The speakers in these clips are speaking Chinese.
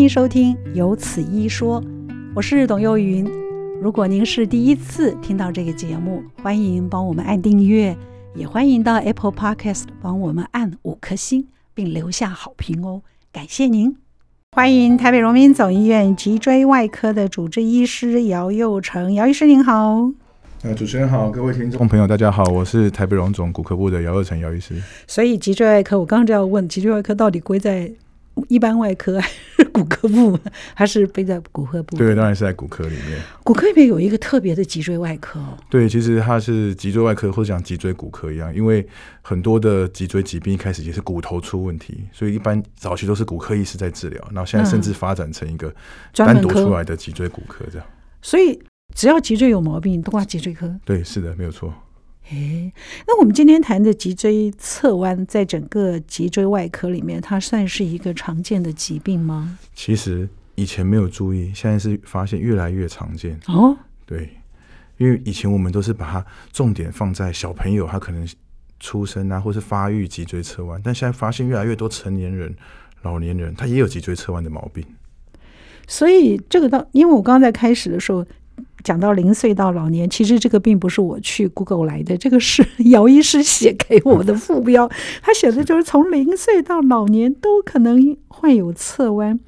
迎收听《有此一说》，我是董幼云。如果您是第一次听到这个节目，欢迎帮我们按订阅，也欢迎到 Apple Podcast 帮我们按五颗星，并留下好评哦，感谢您！欢迎台北荣民总医院脊椎外科的主治医师姚佑成，姚医师您好。呃，主持人好，各位听众朋友大家好，我是台北荣总骨科部的姚佑成姚医师。所以脊椎外科，我刚刚就要问，脊椎外科到底归在一般外科还是骨科部，还是背在骨科部？对，当然是在骨科里面。骨科里面有一个特别的脊椎外科哦。对，其实它是脊椎外科，或者讲脊椎骨科一样，因为很多的脊椎疾病一开始也是骨头出问题，所以一般早期都是骨科医师在治疗，然后现在甚至发展成一个单独出来的脊椎骨科这样。所以只要脊椎有毛病，都挂脊椎科。对，是的，没有错。诶，那我们今天谈的脊椎侧弯，在整个脊椎外科里面，它算是一个常见的疾病吗？其实以前没有注意，现在是发现越来越常见哦。对，因为以前我们都是把它重点放在小朋友，他可能出生啊，或是发育脊椎侧弯，但现在发现越来越多成年人、老年人，他也有脊椎侧弯的毛病。所以这个到，因为我刚刚在开始的时候。讲到零岁到老年，其实这个并不是我去 Google 来的，这个是 姚医师写给我的副标。他写的就是从零岁到老年都可能患有侧弯，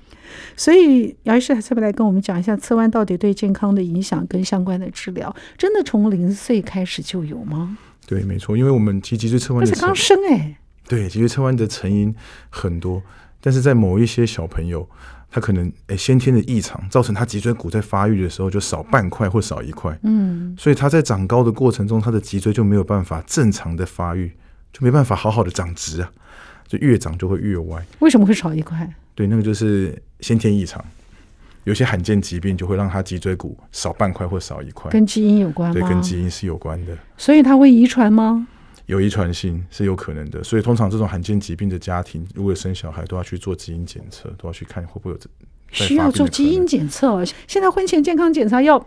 所以姚医师还是不来跟我们讲一下侧弯到底对健康的影响跟相关的治疗？真的从零岁开始就有吗？对，没错，因为我们其实脊椎侧弯是刚生哎、欸，对，脊椎侧弯的成因很多，但是在某一些小朋友。他可能诶、欸、先天的异常造成他脊椎骨在发育的时候就少半块或少一块，嗯，所以他在长高的过程中，他的脊椎就没有办法正常的发育，就没办法好好的长直啊，就越长就会越歪。为什么会少一块？对，那个就是先天异常，有些罕见疾病就会让他脊椎骨少半块或少一块，跟基因有关吗？对，跟基因是有关的。所以他会遗传吗？有遗传性是有可能的，所以通常这种罕见疾病的家庭，如果生小孩，都要去做基因检测，都要去看会不会有这需要做基因检测哦。现在婚前健康检查要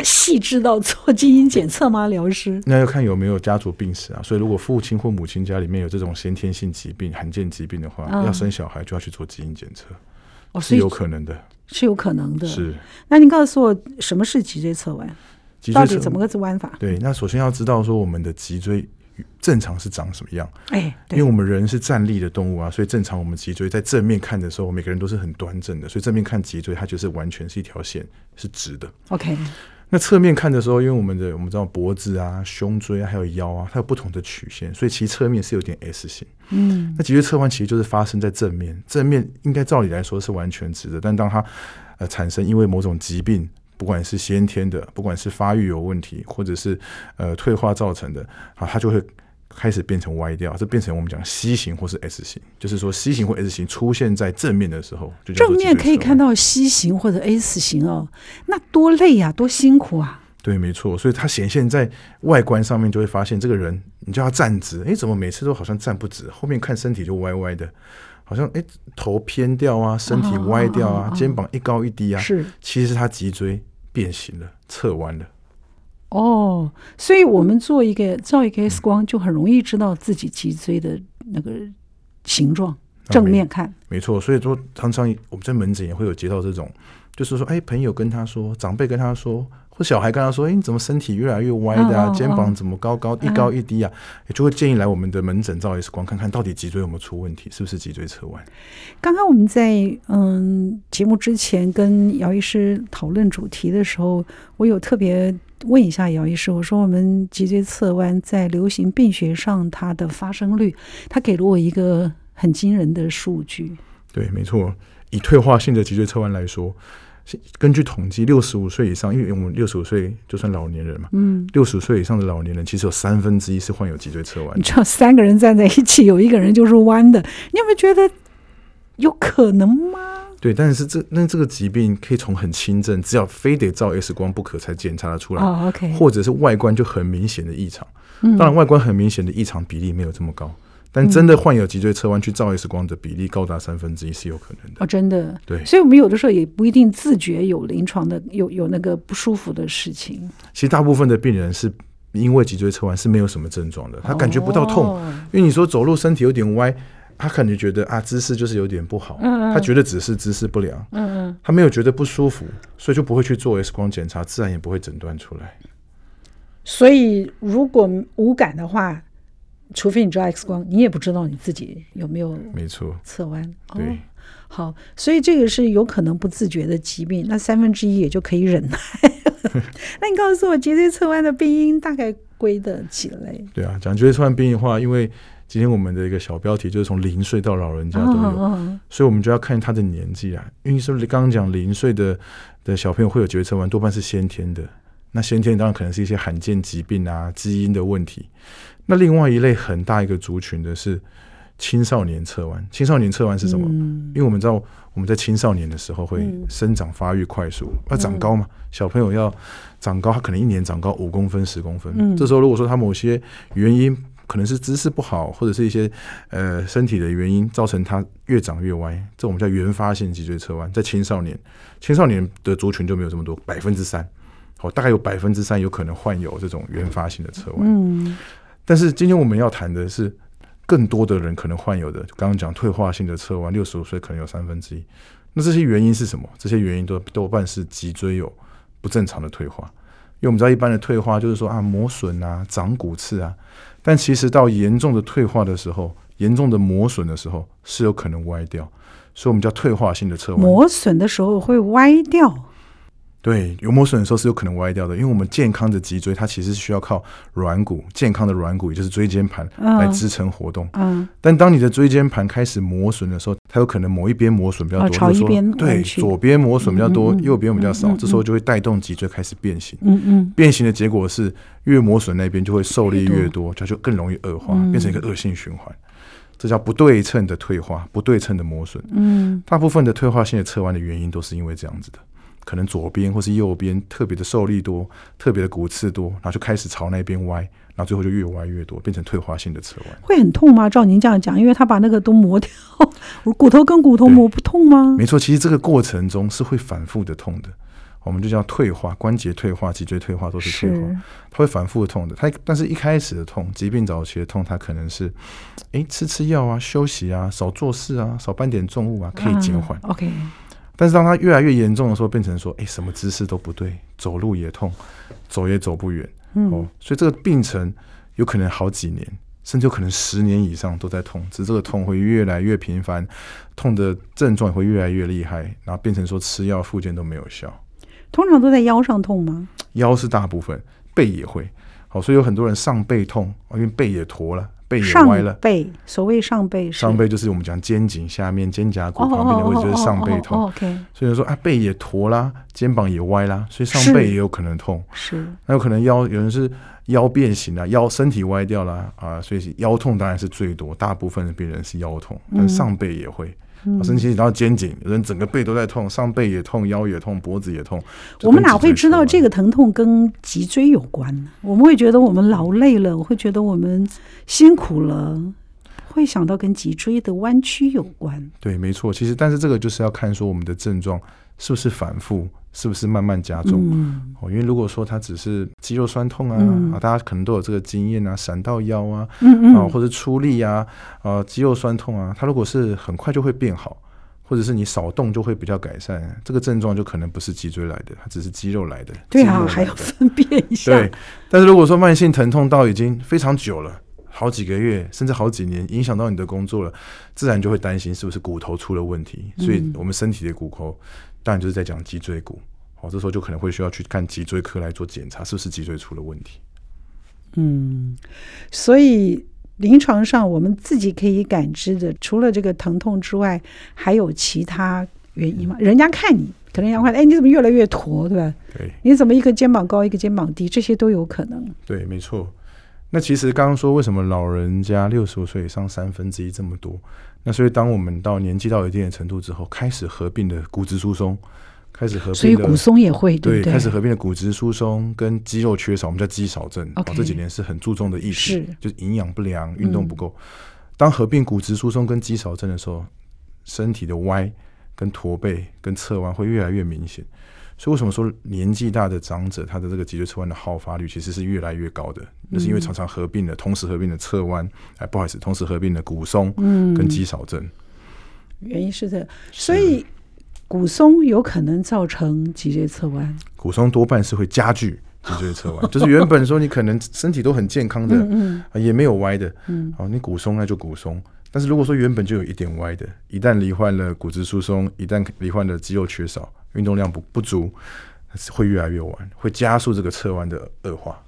细致到做基因检测吗？疗师？那要看有没有家族病史啊。所以如果父亲或母亲家里面有这种先天性疾病、罕见疾病的话，嗯、要生小孩就要去做基因检测，哦，是有可能的，是有可能的。是。那您告诉我，什么是脊椎侧弯？到底怎么个弯法？对，那首先要知道说我们的脊椎。正常是长什么样？哎，因为我们人是站立的动物啊，所以正常我们脊椎在正面看的时候，每个人都是很端正的，所以正面看脊椎，它就是完全是一条线，是直的。OK，那侧面看的时候，因为我们的我们知道脖子啊、胸椎啊，还有腰啊，它有不同的曲线，所以其实侧面是有点 S 型。嗯，那脊椎侧弯其实就是发生在正面，正面应该照理来说是完全直的，但当它呃产生因为某种疾病。不管是先天的，不管是发育有问题，或者是呃退化造成的，啊，它就会开始变成歪掉，这变成我们讲 C 型或是 S 型，就是说 C 型或 S 型出现在正面的时候，就正面可以看到 C 型或者 S 型哦，那多累呀，多辛苦啊！对，没错，所以它显现在外观上面，就会发现这个人，你叫他站直，哎，怎么每次都好像站不直？后面看身体就歪歪的。好像哎，头偏掉啊，身体歪掉啊，肩膀一高一低啊，是，其实是他脊椎变形了，侧弯了。哦，所以我们做一个照一个 X 光，就很容易知道自己脊椎的那个形状，正面看。没错，所以说常常我们在门诊也会有接到这种，就是说，哎，朋友跟他说，长辈跟他说。或小孩跟他说：“哎，你怎么身体越来越歪的啊？肩膀怎么高高一高一低啊？”也就会建议来我们的门诊照 X 光，看看到底脊椎有没有出问题，是不是脊椎侧弯。刚刚我们在嗯节目之前跟姚医师讨论主题的时候，我有特别问一下姚医师，我说我们脊椎侧弯在流行病学上它的发生率，他给了我一个很惊人的数据。对，没错，以退化性的脊椎侧弯来说。根据统计，六十五岁以上，因为我们六十五岁就算老年人嘛，嗯，六十五岁以上的老年人，其实有三分之一是患有脊椎侧弯。你知道，三个人站在一起，有一个人就是弯的，你有没有觉得有可能吗？对，但是这那这个疾病可以从很轻症，只要非得照 X 光不可才检查得出来。哦，OK，或者是外观就很明显的异常。当然，外观很明显的异常比例没有这么高。但真的患有脊椎侧弯去照 X 光的比例高达三分之一是有可能的哦，真的。对，所以我们有的时候也不一定自觉有临床的有有那个不舒服的事情。其实大部分的病人是因为脊椎侧弯是没有什么症状的，他感觉不到痛，哦、因为你说走路身体有点歪，他可能觉得啊姿势就是有点不好，嗯嗯他觉得只是姿势不良，嗯嗯，他没有觉得不舒服，所以就不会去做 X 光检查，自然也不会诊断出来。所以如果无感的话，除非你照 X 光，你也不知道你自己有没有没错侧弯。对、哦，好，所以这个是有可能不自觉的疾病，那三分之一也就可以忍耐。那你告诉我，脊椎侧弯的病因大概归的几类？对啊，讲脊椎侧弯病因的话，因为今天我们的一个小标题就是从零岁到老人家都有，所以我们就要看他的年纪啊。因为是不是刚刚讲零岁的的小朋友会有脊椎侧弯，多半是先天的。那先天当然可能是一些罕见疾病啊、基因的问题。那另外一类很大一个族群的是青少年侧弯。青少年侧弯是什么？嗯、因为我们知道我们在青少年的时候会生长发育快速，要、嗯、长高嘛。小朋友要长高，他可能一年长高五公分、十公分。嗯、这时候如果说他某些原因，可能是姿势不好，或者是一些呃身体的原因，造成他越长越歪，这我们叫原发性脊椎侧弯。在青少年，青少年的族群就没有这么多，百分之三。好，大概有百分之三有可能患有这种原发性的侧弯。嗯，但是今天我们要谈的是更多的人可能患有的，刚刚讲退化性的侧弯，六十五岁可能有三分之一。那这些原因是什么？这些原因都多半是脊椎有不正常的退化。因为我们知道一般的退化就是说啊磨损啊、长骨刺啊，但其实到严重的退化的时候，严重的磨损的时候是有可能歪掉，所以我们叫退化性的侧弯。磨损的时候会歪掉。对，有磨损的时候是有可能歪掉的，因为我们健康的脊椎它其实是需要靠软骨，健康的软骨也就是椎间盘来支撑活动。嗯。嗯，但当你的椎间盘开始磨损的时候，它有可能某一边磨损比较多，哦、朝一边对，左边磨损比较多，右边比较少，这时候就会带动脊椎开始变形。嗯嗯。变形的结果是越磨损那边就会受力越多，它就更容易恶化，嗯、变成一个恶性循环。这叫不对称的退化，不对称的磨损。嗯。大部分的退化性的侧弯的原因都是因为这样子的。可能左边或是右边特别的受力多，特别的骨刺多，然后就开始朝那边歪，然后最后就越歪越多，变成退化性的侧弯。会很痛吗？照您这样讲，因为他把那个都磨掉，我 骨头跟骨头磨不痛吗？没错，其实这个过程中是会反复的痛的，我们就叫退化，关节退化、脊椎退化都是退化，是它会反复的痛的。它但是一开始的痛，疾病早期的痛，它可能是，哎，吃吃药啊，休息啊，少做事啊，少搬点重物啊，可以减缓。啊、OK。但是当它越来越严重的时候，变成说，哎，什么姿势都不对，走路也痛，走也走不远，嗯、哦，所以这个病程有可能好几年，甚至有可能十年以上都在痛，只是这个痛会越来越频繁，痛的症状也会越来越厉害，然后变成说吃药复健都没有效。通常都在腰上痛吗？腰是大部分，背也会。好，所以有很多人上背痛，因为背也驼了。背也歪了，背，所谓上背，上背就是我们讲肩颈下面肩胛骨旁边的位置就是上背痛。OK，所以说啊，背也驼啦，肩膀也歪啦，所以上背也有可能痛。是，那有可能腰，有人是腰变形了，腰身体歪掉了啊，所以腰痛当然是最多，大部分的病人是腰痛，但上背也会。神奇，然后肩颈，有人整个背都在痛，上背也痛，腰也痛，脖子也痛。我们哪会知道这个疼痛跟脊椎有关呢？我们会觉得我们劳累了，我会觉得我们辛苦了，会想到跟脊椎的弯曲有关。对，没错。其实，但是这个就是要看说我们的症状是不是反复。是不是慢慢加重？哦，因为如果说他只是肌肉酸痛啊，啊，大家可能都有这个经验啊，闪到腰啊，啊，或者出力啊，啊，肌肉酸痛啊，他如果是很快就会变好，或者是你少动就会比较改善，这个症状就可能不是脊椎来的，它只是肌肉来的。对啊，还要分辨一下。对，但是如果说慢性疼痛到已经非常久了，好几个月甚至好几年，影响到你的工作了，自然就会担心是不是骨头出了问题。所以我们身体的骨头。当然就是在讲脊椎骨，哦，这时候就可能会需要去看脊椎科来做检查，是不是脊椎出了问题？嗯，所以临床上我们自己可以感知的，除了这个疼痛之外，还有其他原因吗？嗯、人家看你，可能要看，哎，你怎么越来越驼，对吧？对，你怎么一个肩膀高，一个肩膀低，这些都有可能。对，没错。那其实刚刚说为什么老人家六十五岁以上三分之一这么多？那所以当我们到年纪到一定的程度之后，开始合并的骨质疏松，开始合并的，所以骨松也会对，对，开始合并的骨质疏松跟肌肉缺少，我们叫肌少症。哦，这几年是很注重的议题，是就是营养不良、运动不够。嗯、当合并骨质疏松跟肌少症的时候，身体的歪跟驼背跟侧弯会越来越明显。所以为什么说年纪大的长者他的这个脊椎侧弯的好发率其实是越来越高的？那、嗯、是因为常常合并了，同时合并了侧弯，哎，不好意思，同时合并了骨松跟肌少症。原因是这，所以骨松有可能造成脊椎侧弯。骨松多半是会加剧脊椎侧弯，就是原本说你可能身体都很健康的，嗯嗯，也没有歪的，嗯，好，你骨松那就骨松。但是如果说原本就有一点歪的，一旦罹患了骨质疏松，一旦罹患了肌肉缺少，运动量不不足，会越来越晚，会加速这个侧弯的恶化。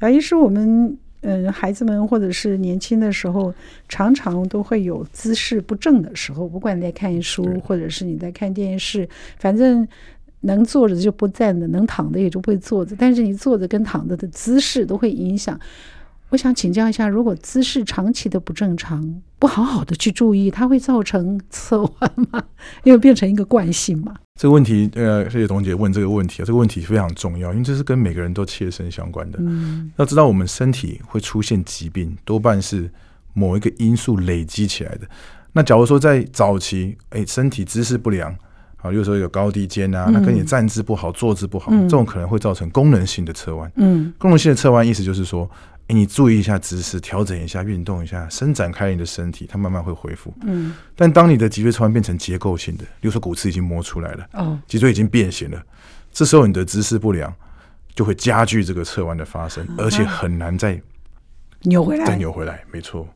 姚医师，我们嗯，孩子们或者是年轻的时候，常常都会有姿势不正的时候，不管你在看书，或者是你在看电视，反正能坐着就不站着，能躺着也就不会坐着。但是你坐着跟躺着的姿势都会影响。我想请教一下，如果姿势长期的不正常，不好好的去注意，它会造成侧弯吗？因为变成一个惯性嘛。这个问题，呃，谢谢董姐问这个问题啊，这个问题非常重要，因为这是跟每个人都切身相关的。嗯，要知道我们身体会出现疾病，多半是某一个因素累积起来的。那假如说在早期，哎，身体姿势不良，啊，有时候有高低肩啊，那跟你站姿不好、坐姿不好，这种可能会造成功能性的侧弯。嗯，功能性的侧弯意思就是说。你注意一下姿势，调整一下，运动一下，伸展开你的身体，它慢慢会恢复。嗯，但当你的脊椎突然变成结构性的，比如说骨刺已经磨出来了，哦，脊椎已经变形了，这时候你的姿势不良就会加剧这个侧弯的发生，嗯、而且很难再扭回来，再扭回来，没错。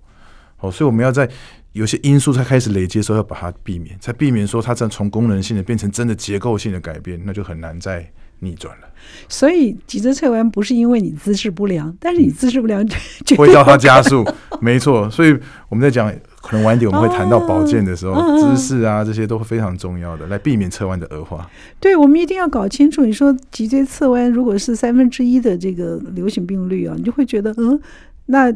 好，所以我们要在有些因素才开始累积的时候，要把它避免，才避免说它这从功能性的变成真的结构性的改变，那就很难再。逆转了，所以脊椎侧弯不是因为你姿势不良，但是你姿势不良就 会让它加速，没错。所以我们在讲可能晚点我们会谈到保健的时候，啊、姿势啊这些都非常重要的，来避免侧弯的恶化。对，我们一定要搞清楚。你说脊椎侧弯如果是三分之一的这个流行病率啊，你就会觉得嗯，那。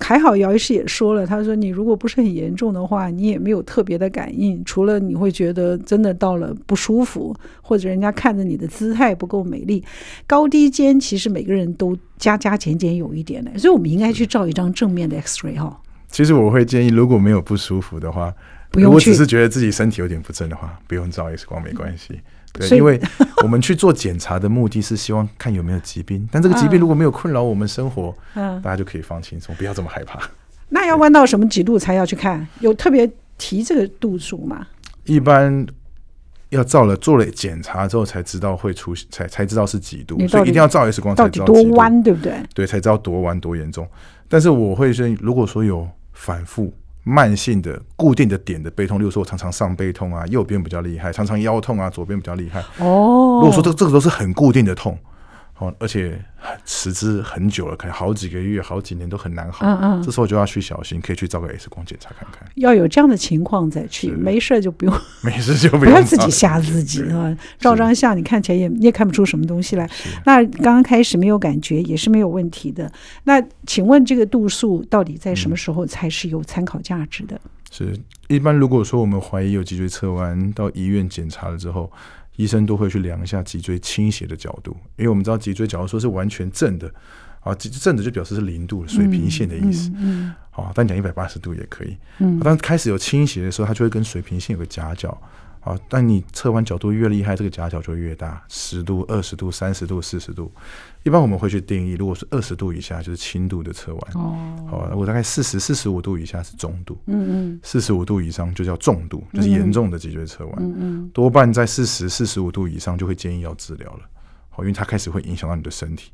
还好，姚医师也说了，他说你如果不是很严重的话，你也没有特别的感应，除了你会觉得真的到了不舒服，或者人家看着你的姿态不够美丽，高低肩其实每个人都加加减减有一点的，所以我们应该去照一张正面的 X-ray 哈。其实我会建议，如果没有不舒服的话，不用去，如果只是觉得自己身体有点不正的话，不用照 X 光没关系。对，因为我们去做检查的目的是希望看有没有疾病，但这个疾病如果没有困扰我们生活，嗯，大家就可以放轻松，不要这么害怕。那要弯到什么几度才要去看？有特别提这个度数吗？一般要照了做了检查之后才知道会出，才才知道是几度，所以一定要照 X 光才知道到底多弯，对不对？对，才知道多弯多严重。但是我会说，如果说有反复。慢性的固定的点的背痛，例如说我常常上背痛啊，右边比较厉害，常常腰痛啊，左边比较厉害。哦，如果说这这个都是很固定的痛。哦，而且持之很久了，可能好几个月、好几年都很难好。嗯嗯，这时候就要去小心，可以去照个 X 光检查看看。要有这样的情况再去，没事就不用。没事就不用，不要自己吓自己啊！照张相，你看起来也你也看不出什么东西来。那刚刚开始没有感觉也是没有问题的。那请问这个度数到底在什么时候才是有参考价值的？嗯、是一般如果说我们怀疑有脊椎侧弯，到医院检查了之后。医生都会去量一下脊椎倾斜的角度，因为我们知道脊椎假如说是完全正的，啊，正的就表示是零度水平线的意思，嗯，好、嗯，但讲一百八十度也可以，嗯，当开始有倾斜的时候，它就会跟水平线有个夹角。啊，但你侧弯角度越厉害，这个夹角就越大，十度、二十度、三十度、四十度。一般我们会去定义，如果是二十度以下就是轻度的侧弯，哦，好，如果大概四十四十五度以下是中度，嗯嗯，四十五度以上就叫重度，就是严重的脊椎侧弯，嗯嗯，多半在四十四十五度以上就会建议要治疗了，好，因为它开始会影响到你的身体。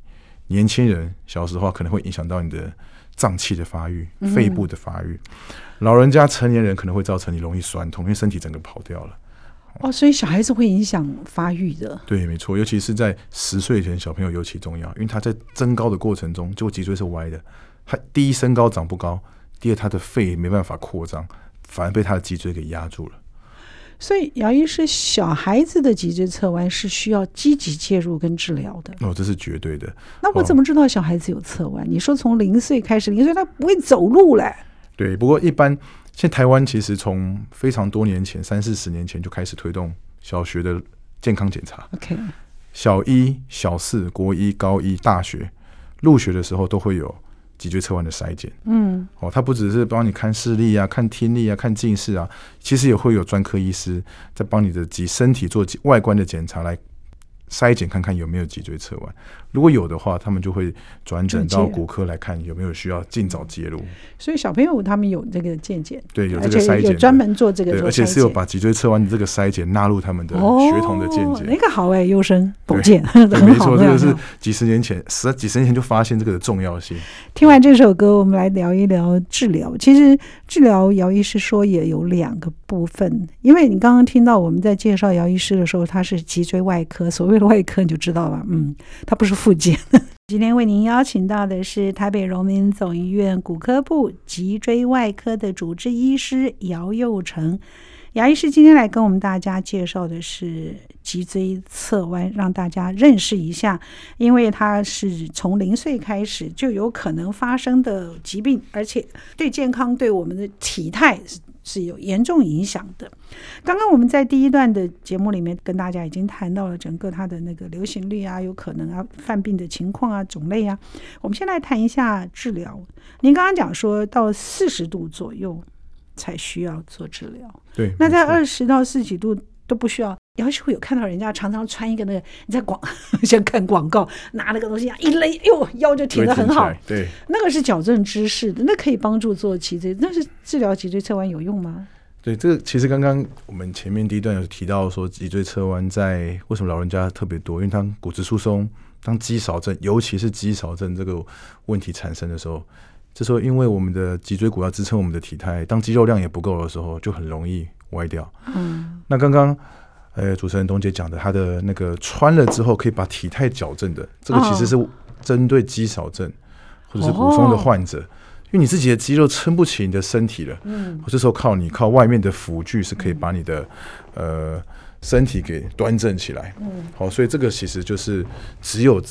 年轻人小时候可能会影响到你的脏器的发育、肺部的发育，老人家、成年人可能会造成你容易酸痛，因为身体整个跑掉了。哦，所以小孩子会影响发育的。对，没错，尤其是在十岁前，小朋友尤其重要，因为他在增高的过程中，就脊椎是歪的。他第一身高长不高，第二他的肺没办法扩张，反而被他的脊椎给压住了。所以，姚医师，小孩子的脊椎侧弯是需要积极介入跟治疗的。哦，这是绝对的。那我怎么知道小孩子有侧弯？哦，你说从零岁开始，零岁他不会走路嘞。对，不过一般。现在台湾其实从非常多年前，三四十年前就开始推动小学的健康检查。OK，小一、小四、国一、高一、大学入学的时候都会有脊椎侧弯的筛检。嗯，哦，他不只是帮你看视力啊、看听力啊、看近视啊，其实也会有专科医师在帮你的脊身体做外观的检查，来筛检看看有没有脊椎侧弯，如果有的话，他们就会转诊到骨科来看有没有需要尽早介入。所以小朋友他们有这个健检，对，有这个筛检，专门做这个做，而且是有把脊椎侧弯的这个筛检纳入他们的学童的健检。哦，那个好哎，优生保健，没错，这个是几十年前十几十年前就发现这个的重要性。听完这首歌，我们来聊一聊治疗。其实治疗，姚医师说也有两个部分，因为你刚刚听到我们在介绍姚医师的时候，他是脊椎外科，所谓的外科你就知道了，嗯，他不是复健。今天为您邀请到的是台北荣民总医院骨科部脊椎外科的主治医师姚佑成。姚医师今天来跟我们大家介绍的是脊椎侧弯，让大家认识一下，因为它是从零岁开始就有可能发生的疾病，而且对健康、对我们的体态是是有严重影响的。刚刚我们在第一段的节目里面跟大家已经谈到了整个它的那个流行率啊，有可能啊犯病的情况啊、种类啊。我们先来谈一下治疗。您刚刚讲说到四十度左右。才需要做治疗。对，那在二十到四十几度都不需要。要是会有看到人家常常穿一个那个，你在广 像看广告，拿那个东西一勒，哎呦，腰就挺得很好。对，那个是矫正姿势的，那可以帮助做脊椎，那是治疗脊椎侧弯有用吗？对，这个其实刚刚我们前面第一段有提到说，脊椎侧弯在为什么老人家特别多？因为他骨质疏松、当肌少症，尤其是肌少症这个问题产生的时候。这时候，因为我们的脊椎骨要支撑我们的体态，当肌肉量也不够的时候，就很容易歪掉。嗯，那刚刚呃主持人董姐讲的，她的那个穿了之后可以把体态矫正的，这个其实是针对肌少症或者是骨松的患者，因为你自己的肌肉撑不起你的身体了。嗯，这时候靠你靠外面的辅具是可以把你的呃身体给端正起来。嗯，好，所以这个其实就是只有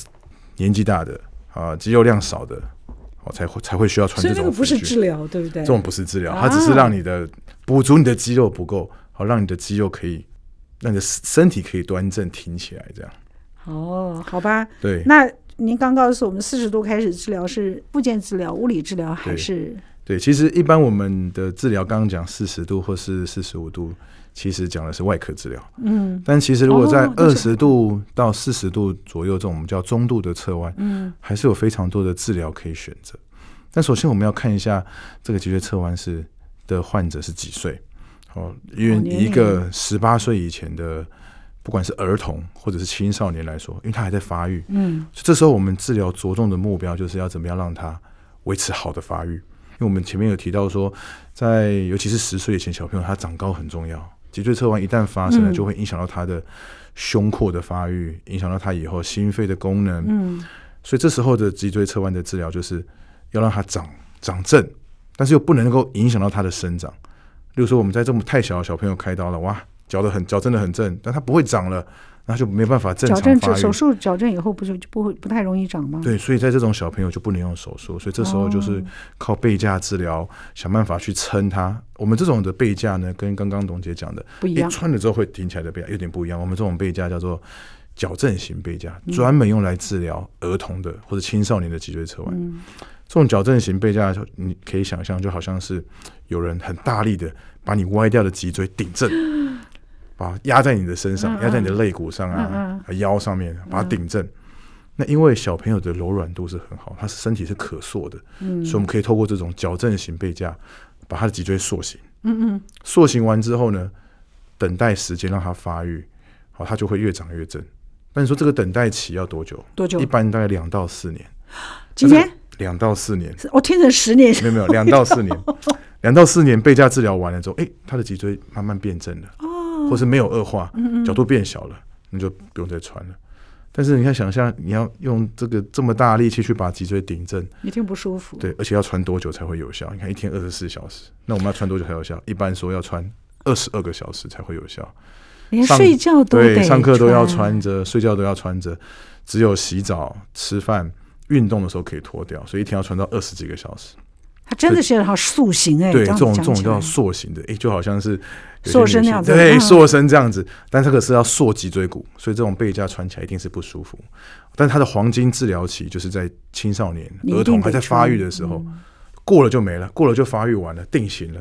年纪大的啊，肌肉量少的。哦，才会才会需要穿这种。所以这个不是治疗，对不对？这种不是治疗，它只是让你的补足你的肌肉不够，好让你的肌肉可以，让你的身体可以端正挺起来，这样。哦，好吧。对。那您刚告诉我们，四十度开始治疗是复健治疗、物理治疗还是对？对，其实一般我们的治疗刚刚讲四十度或是四十五度。其实讲的是外科治疗，嗯，但其实如果在二十度到四十度左右这种我们叫中度的侧弯，嗯，还是有非常多的治疗可以选择。但首先我们要看一下这个脊椎侧弯是的患者是几岁，哦，因为一个十八岁以前的，不管是儿童或者是青少年来说，因为他还在发育，嗯，这时候我们治疗着重的目标就是要怎么样让他维持好的发育。因为我们前面有提到说，在尤其是十岁以前小朋友，他长高很重要。脊椎侧弯一旦发生了，就会影响到他的胸廓的发育，影响到他以后心肺的功能。嗯，所以这时候的脊椎侧弯的治疗，就是要让他长长正，但是又不能够影响到它的生长。例如说，我们在这么太小的小朋友开刀了，哇，矫得很矫正的很正，但它不会长了。那就没办法正常发育。矫正手术矫正以后不就就不会不太容易长吗？对，所以在这种小朋友就不能用手术，所以这时候就是靠背架治疗，哦、想办法去撑它。我们这种的背架呢，跟刚刚董姐讲的不一样，穿了之后会挺起来的背架有点不一样。我们这种背架叫做矫正型背架，专门用来治疗儿童的或者青少年的脊椎侧弯。嗯、这种矫正型背架，你可以想象，就好像是有人很大力的把你歪掉的脊椎顶正。把它压在你的身上，压在你的肋骨上啊，腰上面，把它顶正。那因为小朋友的柔软度是很好，他是身体是可塑的，所以我们可以透过这种矫正型背架，把他的脊椎塑形。嗯嗯，塑形完之后呢，等待时间让它发育，好，它就会越长越正。那你说这个等待期要多久？多久？一般大概两到四年。几年？两到四年。我听成十年。没有没有，两到四年，两到四年背架治疗完了之后，哎，他的脊椎慢慢变正了。哦或是没有恶化，角度变小了，你就不用再穿了。但是你看，想象你要用这个这么大力气去把脊椎顶正，一定不舒服。对，而且要穿多久才会有效？你看一天二十四小时，那我们要穿多久才有效？一般说要穿二十二个小时才会有效。连睡觉都得，对，上课都要穿着，睡觉都要穿着，只有洗澡、吃饭、运动的时候可以脱掉，所以一天要穿到二十几个小时。它真的是好塑形哎，对，这种这种叫塑形的，哎，就好像是塑身那样子，对，塑身这样子。但这个是要塑脊椎骨，所以这种背架穿起来一定是不舒服。但它的黄金治疗期就是在青少年、儿童还在发育的时候，过了就没了，过了就发育完了，定型了。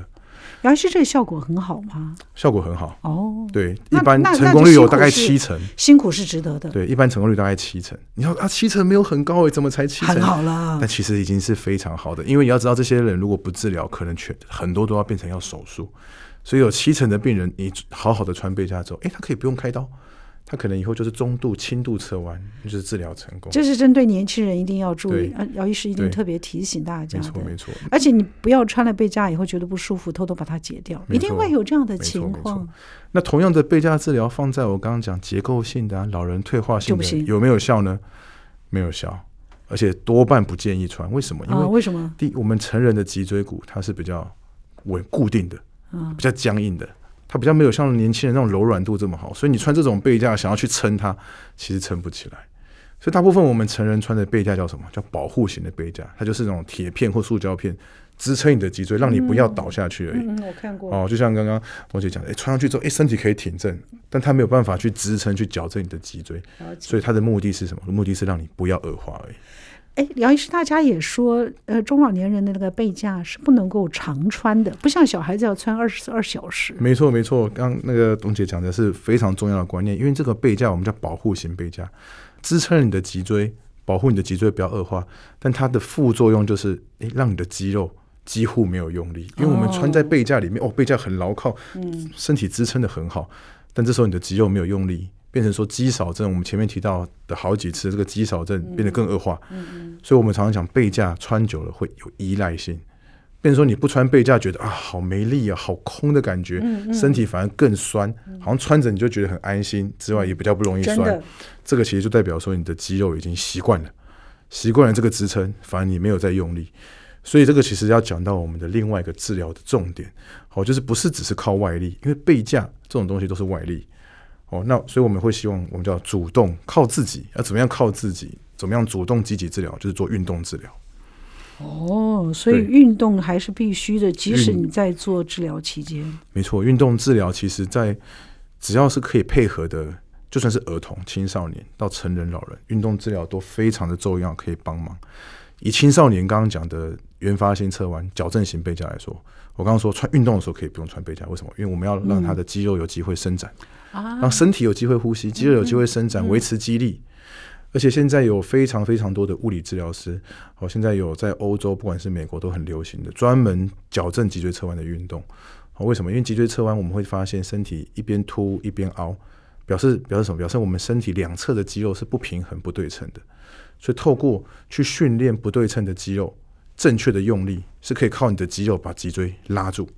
姚医师，这个效果很好吗？效果很好哦。对，一般成功率有大概七成，辛苦是值得的。对，一般成功率大概七成。你说啊，七成没有很高诶，怎么才七成？很好啦。但其实已经是非常好的，因为你要知道，这些人如果不治疗，可能全很多都要变成要手术。所以有七成的病人，你好好的穿背架之后，诶，他可以不用开刀。他可能以后就是中度、轻度侧弯，就是治疗成功。这是针对年轻人一定要注意，姚医师一定特别提醒大家。没错，没错。而且你不要穿了背架以后觉得不舒服，偷偷把它解掉，一定会有这样的情况。那同样的背架治疗放在我刚刚讲结构性的、啊、老人退化性的，有没有效呢？没有效，而且多半不建议穿。为什么？因为为什么？第一，我们成人的脊椎骨它是比较稳固定的，比较僵硬的。它比较没有像年轻人那种柔软度这么好，所以你穿这种背架想要去撑它，其实撑不起来。所以大部分我们成人穿的背架叫什么？叫保护型的背架，它就是那种铁片或塑胶片支撑你的脊椎，让你不要倒下去而已。嗯，嗯，我看过。哦，就像刚刚我姐讲的，诶，穿上去之后，诶，身体可以挺正，但它没有办法去支撑、去矫正你的脊椎。所以它的目的是什么？目的是让你不要恶化而已。哎，姚医师，大家也说，呃，中老年人的那个背架是不能够常穿的，不像小孩子要穿二十二小时。没错，没错。刚那个董姐讲的是非常重要的观念，因为这个背架我们叫保护型背架，支撑你的脊椎，保护你的脊椎不要恶化。但它的副作用就是，哎，让你的肌肉几乎没有用力，因为我们穿在背架里面，哦，哦，背架很牢靠，嗯，身体支撑的很好，但这时候你的肌肉没有用力。变成说肌少症，我们前面提到的好几次，这个肌少症变得更恶化。嗯嗯，所以我们常常讲背架穿久了会有依赖性，变成说你不穿背架，觉得啊好没力啊，好空的感觉，身体反而更酸，好像穿着你就觉得很安心，之外也比较不容易酸。这个其实就代表说你的肌肉已经习惯了，习惯了这个支撑，反而你没有在用力。所以这个其实要讲到我们的另外一个治疗的重点，好，就是不是只是靠外力，因为背架这种东西都是外力。哦，那所以我们会希望我们叫主动靠自己，要怎么样靠自己？怎么样主动积极治疗？就是做运动治疗。哦，所以运动还是必须的，即使你在做治疗期间。没错，运动治疗其实在只要是可以配合的，就算是儿童、青少年到成人、老人，运动治疗都非常的重要，可以帮忙。以青少年刚刚讲的原发性侧弯矫正型背架来说，我刚刚说穿运动的时候可以不用穿背架，为什么？因为我们要让他的肌肉有机会伸展。嗯让身体有机会呼吸，肌肉有机会伸展，维持肌力。而且现在有非常非常多的物理治疗师，好，现在有在欧洲，不管是美国都很流行的专门矫正脊椎侧弯的运动。好，为什么？因为脊椎侧弯，我们会发现身体一边凸一边凹，表示表示什么？表示我们身体两侧的肌肉是不平衡、不对称的。所以透过去训练不对称的肌肉，正确的用力是可以靠你的肌肉把脊椎拉住。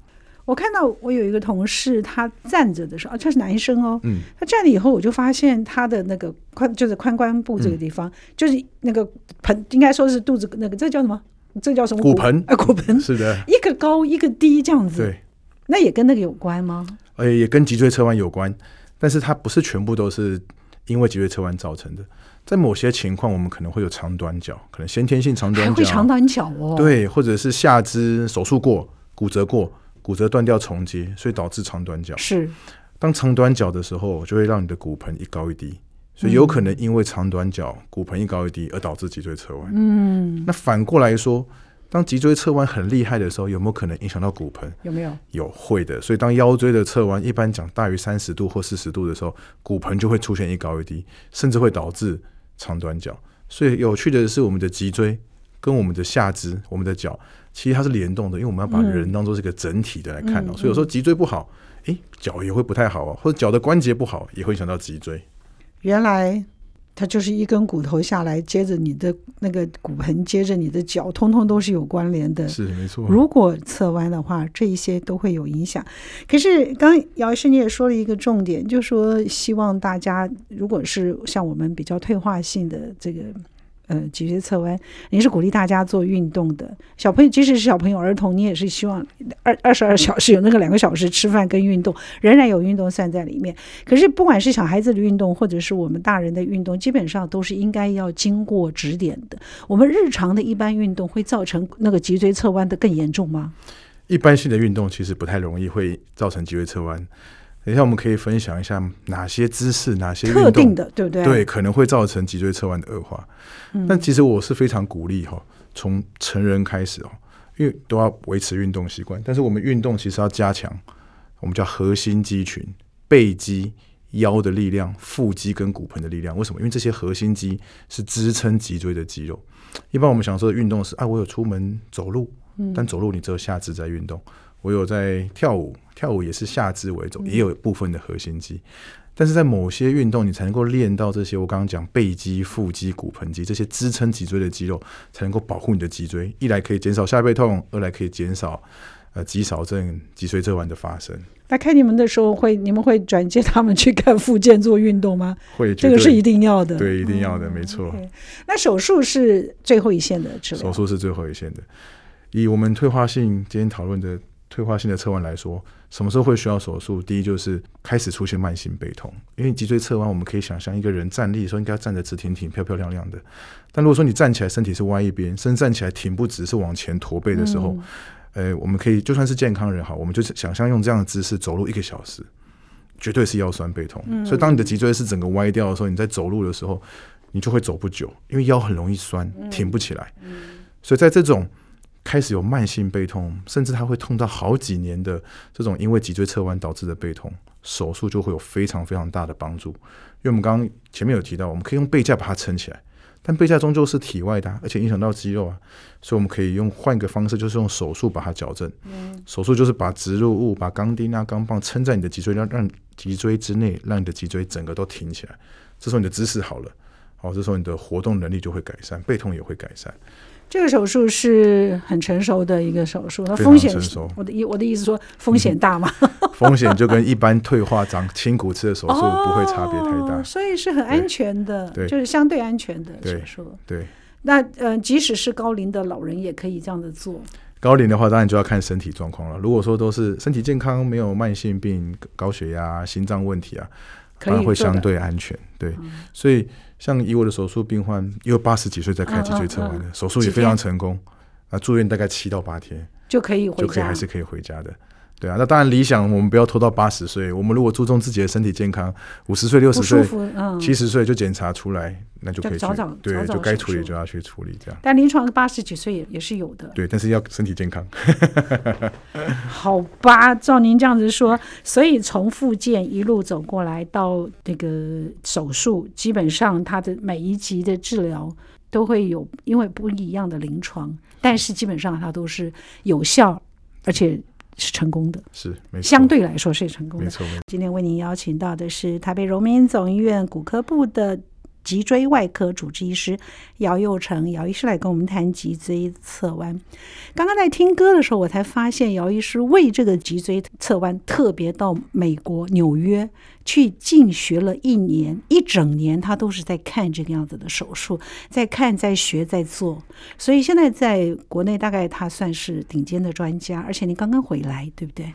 我看到我有一个同事，他站着的时候，他是男生哦，嗯，他站了以后，我就发现他的那个髋就是髋关部这个地方，嗯、就是那个盆，应该说是肚子那个，这叫什么？这叫什么？骨盆啊，骨盆是的，一个高一个低这样子，对，那也跟那个有关吗？呃，也跟脊椎侧弯有关，但是它不是全部都是因为脊椎侧弯造成的，在某些情况，我们可能会有长短脚，可能先天性长短脚，还会长短脚哦，对，或者是下肢手术过骨折过。骨折断掉重接，所以导致长短脚。是，当长短脚的时候，就会让你的骨盆一高一低，所以有可能因为长短脚、骨盆一高一低而导致脊椎侧弯。嗯，那反过来说，当脊椎侧弯很厉害的时候，有没有可能影响到骨盆？有没有？有，会的。所以当腰椎的侧弯一般讲大于三十度或四十度的时候，骨盆就会出现一高一低，甚至会导致长短脚。所以有趣的是，我们的脊椎跟我们的下肢、我们的脚。其实它是联动的，因为我们要把人当做是一个整体的来看哦，嗯、所以有时候脊椎不好，诶，脚也会不太好啊，或者脚的关节不好，也会影响到脊椎。原来它就是一根骨头下来，接着你的那个骨盆，接着你的脚，通通都是有关联的。是没错。如果侧弯的话，这一些都会有影响。可是刚刚姚医师你也说了一个重点，就是说希望大家如果是像我们比较退化性的这个。呃，脊椎侧弯，您是鼓励大家做运动的。小朋友，即使是小朋友、儿童，你也是希望二二十二小时有那个两个小时吃饭跟运动，仍然有运动算在里面。可是，不管是小孩子的运动，或者是我们大人的运动，基本上都是应该要经过指点的。我们日常的一般运动会造成那个脊椎侧弯的更严重吗？一般性的运动其实不太容易会造成脊椎侧弯。等一下，我们可以分享一下哪些姿势、哪些运动特定的，对不对？对，可能会造成脊椎侧弯的恶化。嗯、但其实我是非常鼓励哈，从成人开始哦，因为都要维持运动习惯。但是我们运动其实要加强，我们叫核心肌群、背肌、腰的力量、腹肌跟骨盆的力量。为什么？因为这些核心肌是支撑脊椎的肌肉。一般我们想说的运动是啊，我有出门走路，但走路你只有下肢在运动。我有在跳舞，跳舞也是下肢为主，也有部分的核心肌。但是在某些运动，你才能够练到这些。我刚刚讲背肌、腹肌、骨盆肌这些支撑脊椎的肌肉，才能够保护你的脊椎。一来可以减少下背痛，二来可以减少呃肌少症、脊髓侧弯的发生。那看你们的时候会，你们会转接他们去看复健做运动吗？会，这个是一定要的。对，一定要的，嗯、没错。Okay. 那手术是最后一线的治疗。手术是最后一线的。以我们退化性今天讨论的。退化性的侧弯来说，什么时候会需要手术？第一就是开始出现慢性背痛，因为脊椎侧弯，我们可以想象一个人站立的时候应该要站得直挺挺、漂漂亮亮的。但如果说你站起来身体是歪一边，身站起来挺不直，是往前驼背的时候，呃、嗯，我们可以就算是健康人哈，我们就想象用这样的姿势走路一个小时，绝对是腰酸背痛。嗯、所以当你的脊椎是整个歪掉的时候，你在走路的时候，你就会走不久，因为腰很容易酸，挺不起来。所以在这种开始有慢性背痛，甚至它会痛到好几年的这种因为脊椎侧弯导致的背痛，手术就会有非常非常大的帮助。因为我们刚刚前面有提到，我们可以用背架把它撑起来，但背架终究是体外的，而且影响到肌肉啊，所以我们可以用换一个方式，就是用手术把它矫正。嗯，手术就是把植入物、把钢钉啊、钢棒撑在你的脊椎，让让脊椎之内，让你的脊椎整个都挺起来。这时候你的姿势好了，好，这时候你的活动能力就会改善，背痛也会改善。这个手术是很成熟的一个手术，它风险，我的意我的意思说风险大吗？风险就跟一般退化长青骨刺的手术不会差别太大，哦，所以是很安全的，就是相对安全的手术。对，对那呃，即使是高龄的老人也可以这样子做。高龄的话，当然就要看身体状况了。如果说都是身体健康，没有慢性病、高血压、心脏问题啊，可能会相对安全。对，嗯、所以。像以我的手术病患，也有八十几岁在开脊椎侧弯的，手术也非常成功，啊，住院大概七到八天就可以回家，就可以还是可以回家的。对啊，那当然理想，我们不要拖到八十岁。我们如果注重自己的身体健康，五十岁、六十岁、七十岁就检查出来，那就可以去。早早对，就该处理就要去处理这样。但临床八十几岁也也是有的。对，但是要身体健康。好吧，照您这样子说，所以从复健一路走过来到那个手术，基本上它的每一级的治疗都会有，因为不一样的临床，但是基本上它都是有效，而且。是成功的，是没错，相对来说是成功的。没错，没错。今天为您邀请到的是台北荣民总医院骨科部的脊椎外科主治医师姚佑成，姚医师来跟我们谈脊椎侧弯。刚刚在听歌的时候，我才发现姚医师为这个脊椎侧弯特别到美国纽约去进学了一年，一整年他都是在看这个样子的手术，在看、在学、在做。所以现在在国内大概他算是顶尖的专家，而且你刚刚回来，对不对？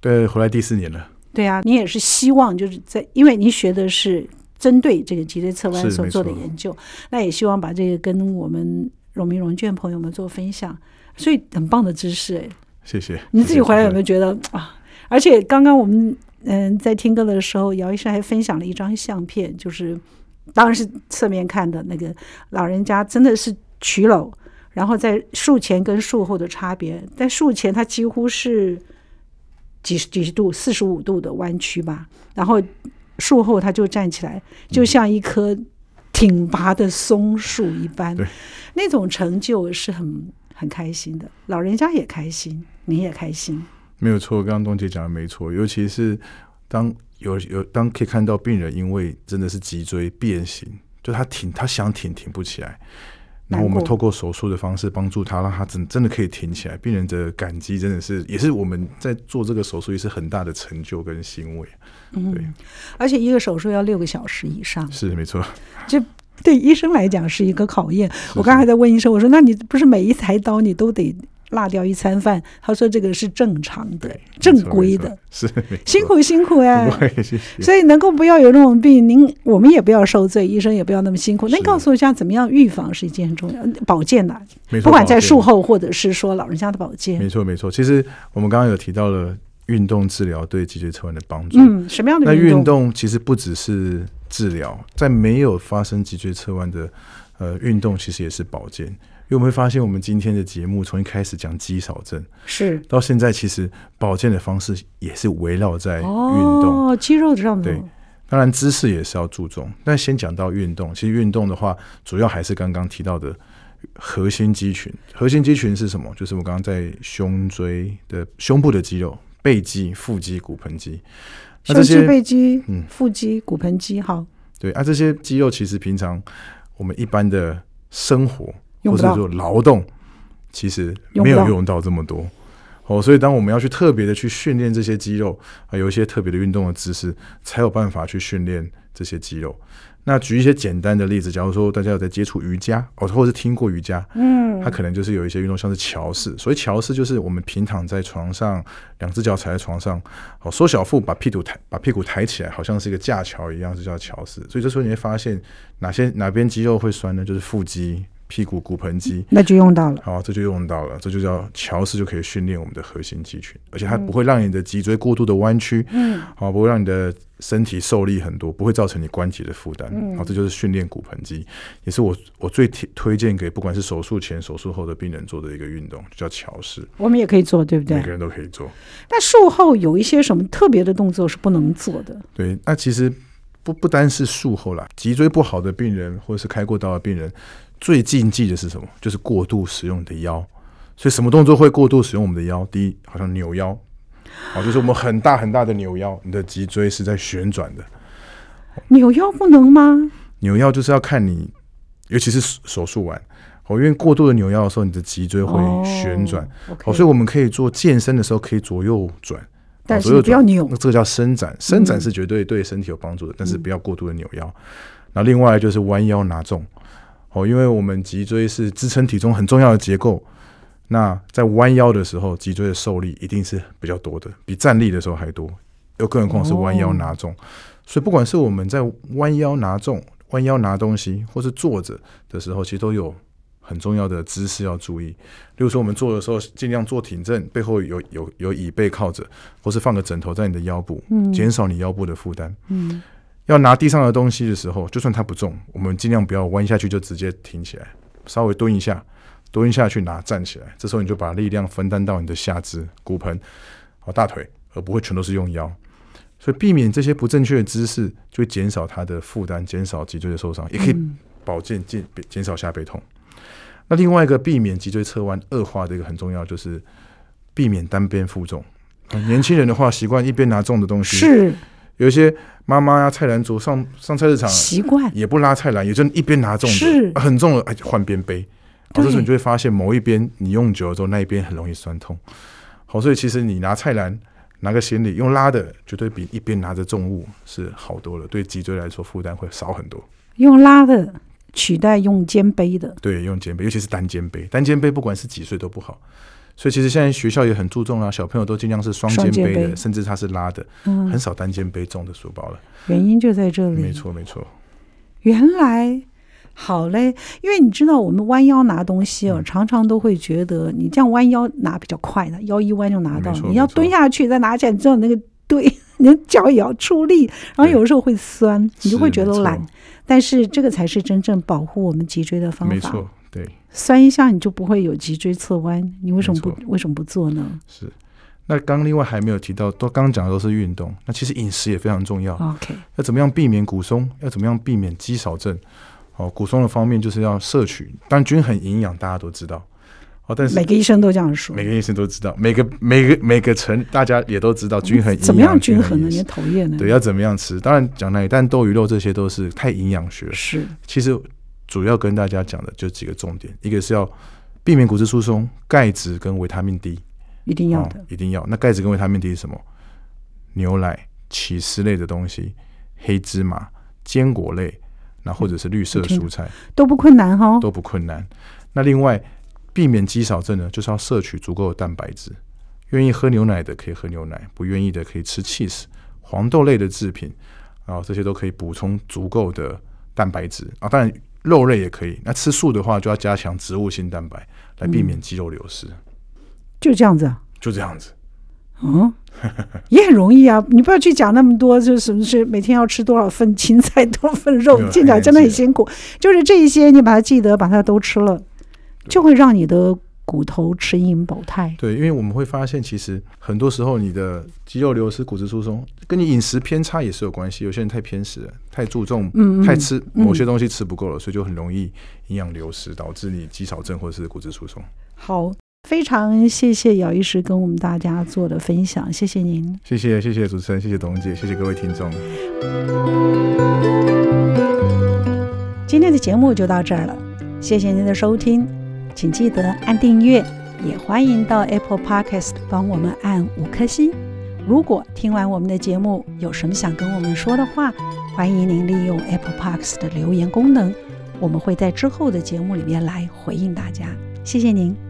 对，回来第四年了。对啊，你也是希望就是在，因为你学的是。针对这个脊椎侧弯所做的研究，那也希望把这个跟我们荣民荣眷朋友们做分享，所以很棒的知识哎，谢谢。你自己回来有没有觉得啊？而且刚刚我们嗯在听歌的时候，姚医生还分享了一张相片，就是当然是侧面看的那个老人家真的是曲僂，然后在术前跟术后的差别，在术前他几乎是几十几十度、四十五度的弯曲吧，然后。术后他就站起来，就像一棵挺拔的松树一般，嗯、那种成就是很很开心的，老人家也开心，你也开心。没有错，刚刚东姐讲的没错，尤其是当有有当可以看到病人因为真的是脊椎变形，就他挺他想挺挺不起来。然后我们透过手术的方式帮助他，让他真真的可以挺起来。病人的感激真的是，也是我们在做这个手术也是很大的成就跟欣慰。对，嗯，而且一个手术要六个小时以上，是没错。这对医生来讲是一个考验。我刚才在问医生，我说：“那你不是每一台刀你都得？”落掉一餐饭，他说这个是正常的、正规的，是辛苦辛苦哎，谢谢。所以能够不要有那种病，您我们也不要受罪，医生也不要那么辛苦。那你告诉我一下，怎么样预防是一件很重要保健的，不管在术后或者是说老人家的保健。没错没错，其实我们刚刚有提到了运动治疗对脊椎侧弯的帮助。嗯，什么样的运动？那运动其实不只是治疗，在没有发生脊椎侧弯的呃运动，其实也是保健。为我们会发现，我们今天的节目从一开始讲肌少症，是到现在，其实保健的方式也是围绕在运动、哦、肌肉上的。对，当然姿势也是要注重，但先讲到运动。其实运动的话，主要还是刚刚提到的核心肌群。核心肌群是什么？就是我刚刚在胸椎的胸部的肌肉，背肌、腹肌、骨盆肌。那这些胸肌、背肌、嗯，腹肌、骨盆肌，好。对啊，这些肌肉其实平常我们一般的生活。或者说劳动，其实没有用到这么多哦，所以当我们要去特别的去训练这些肌肉啊，有一些特别的运动的姿势，才有办法去训练这些肌肉。那举一些简单的例子，假如说大家有在接触瑜伽哦，或者是听过瑜伽，嗯，它可能就是有一些运动，像是桥式。所以桥式就是我们平躺在床上，两只脚踩在床上，哦，缩小腹，把屁股抬，把屁股抬起来，好像是一个架桥一样，是叫桥式。所以这时候你会发现哪些哪边肌肉会酸呢？就是腹肌。屁股、骨盆肌，那就用到了。好，这就用到了，这就叫桥式，就可以训练我们的核心肌群，而且它不会让你的脊椎过度的弯曲，嗯，好，不会让你的身体受力很多，不会造成你关节的负担。嗯，好，这就是训练骨盆肌，也是我我最推推荐给不管是手术前、手术后的病人做的一个运动，就叫桥式。我们也可以做，对不对？每个人都可以做。那术后有一些什么特别的动作是不能做的？对，那其实不不单是术后啦，脊椎不好的病人或者是开过刀的病人。最禁忌的是什么？就是过度使用你的腰。所以什么动作会过度使用我们的腰？第一，好像扭腰，好，就是我们很大很大的扭腰，你的脊椎是在旋转的。扭腰不能吗？扭腰就是要看你，尤其是手术完，哦，因为过度的扭腰的时候，你的脊椎会旋转。哦 okay、所以我们可以做健身的时候可以左右转，但是不要扭。那这个叫伸展，伸展是绝对对身体有帮助的，嗯、但是不要过度的扭腰。那另外就是弯腰拿重。哦，因为我们脊椎是支撑体重很重要的结构，那在弯腰的时候，脊椎的受力一定是比较多的，比站立的时候还多。又更何况是弯腰拿重，所以不管是我们在弯腰拿重、弯腰拿东西，或是坐着的时候，其实都有很重要的姿势要注意。例如说，我们坐的时候尽量坐挺正，背后有有有椅背靠着，或是放个枕头在你的腰部，减少你腰部的负担。嗯。要拿地上的东西的时候，就算它不重，我们尽量不要弯下去就直接挺起来，稍微蹲一下，蹲下去拿站起来。这时候你就把力量分担到你的下肢、骨盆、和大腿，而不会全都是用腰。所以避免这些不正确的姿势，就会减少它的负担，减少脊椎的受伤，也可以保健减减少下背痛。那另外一个避免脊椎侧弯恶化的一个很重要，就是避免单边负重。年轻人的话，习惯一边拿重的东西是。有一些妈妈呀，菜篮族上上菜市场习惯也不拉菜篮，也就一边拿重的，是很重的，哎，换边背。好，这时候你就会发现某一边你用久了之后，那一边很容易酸痛。好，所以其实你拿菜篮拿个行李用拉的，绝对比一边拿着重物是好多了。对脊椎来说，负担会少很多。用拉的取代用肩背的，对，用肩背，尤其是单肩背，单肩背不管是几岁都不好。所以其实现在学校也很注重啊，小朋友都尽量是双肩背的，背甚至他是拉的，嗯、很少单肩背重的书包了。原因就在这里。没错，没错。原来好嘞，因为你知道我们弯腰拿东西哦，嗯、常常都会觉得你这样弯腰拿比较快的，腰一弯就拿到。你要蹲下去再拿起来，你知道那个对，你的脚也要出力，然后有时候会酸，你就会觉得懒。但是这个才是真正保护我们脊椎的方法。没错。对，酸一下你就不会有脊椎侧弯，你为什么不为什么不做呢？是，那刚另外还没有提到，都刚刚讲的都是运动，那其实饮食也非常重要。OK，要怎么样避免骨松？要怎么样避免肌少症？哦，骨松的方面就是要摄取，当然均衡营养大家都知道。哦，但是每个医生都这样说，每个医生都知道，每个每个每个层大家也都知道均衡营养。怎么样均衡呢？你讨厌呢？对，要怎么样吃？当然讲那，但豆鱼肉这些都是太营养学了。是，其实。主要跟大家讲的就几个重点，一个是要避免骨质疏松，钙质跟维他命 D 一定要的，哦，一定要。那钙质跟维他命 D 是什么？牛奶、起司类的东西、黑芝麻、坚果类，那或者是绿色蔬菜都不困难哈，哦，都不困难。那另外避免肌少症呢，就是要摄取足够的蛋白质。愿意喝牛奶的可以喝牛奶，不愿意的可以吃 cheese、黄豆类的制品，然后这些都可以补充足够的蛋白质啊。当然。肉类也可以，那吃素的话就要加强植物性蛋白，来避免肌肉流失。嗯、就这样子啊？就这样子。嗯，也很容易啊！你不要去讲那么多，就是什么是每天要吃多少份青菜，多少份肉，听起来真的很辛苦。就是这一些，你把它记得，把它都吃了，就会让你的骨头持盈保泰。对，因为我们会发现，其实很多时候你的肌肉流失、骨质疏松，跟你饮食偏差也是有关系。有些人太偏食了，太注重，嗯，太吃某些东西吃不够了，嗯、所以就很容易营养流失，导致你肌少症或者是骨质疏松。好。非常谢谢姚医师跟我们大家做的分享，谢谢您。谢谢谢谢主持人，谢谢董姐，谢谢各位听众。今天的节目就到这儿了，谢谢您的收听，请记得按订阅，也欢迎到 Apple Podcast 帮我们按五颗星。如果听完我们的节目有什么想跟我们说的话，欢迎您利用 Apple Podcast 的留言功能，我们会在之后的节目里面来回应大家。谢谢您。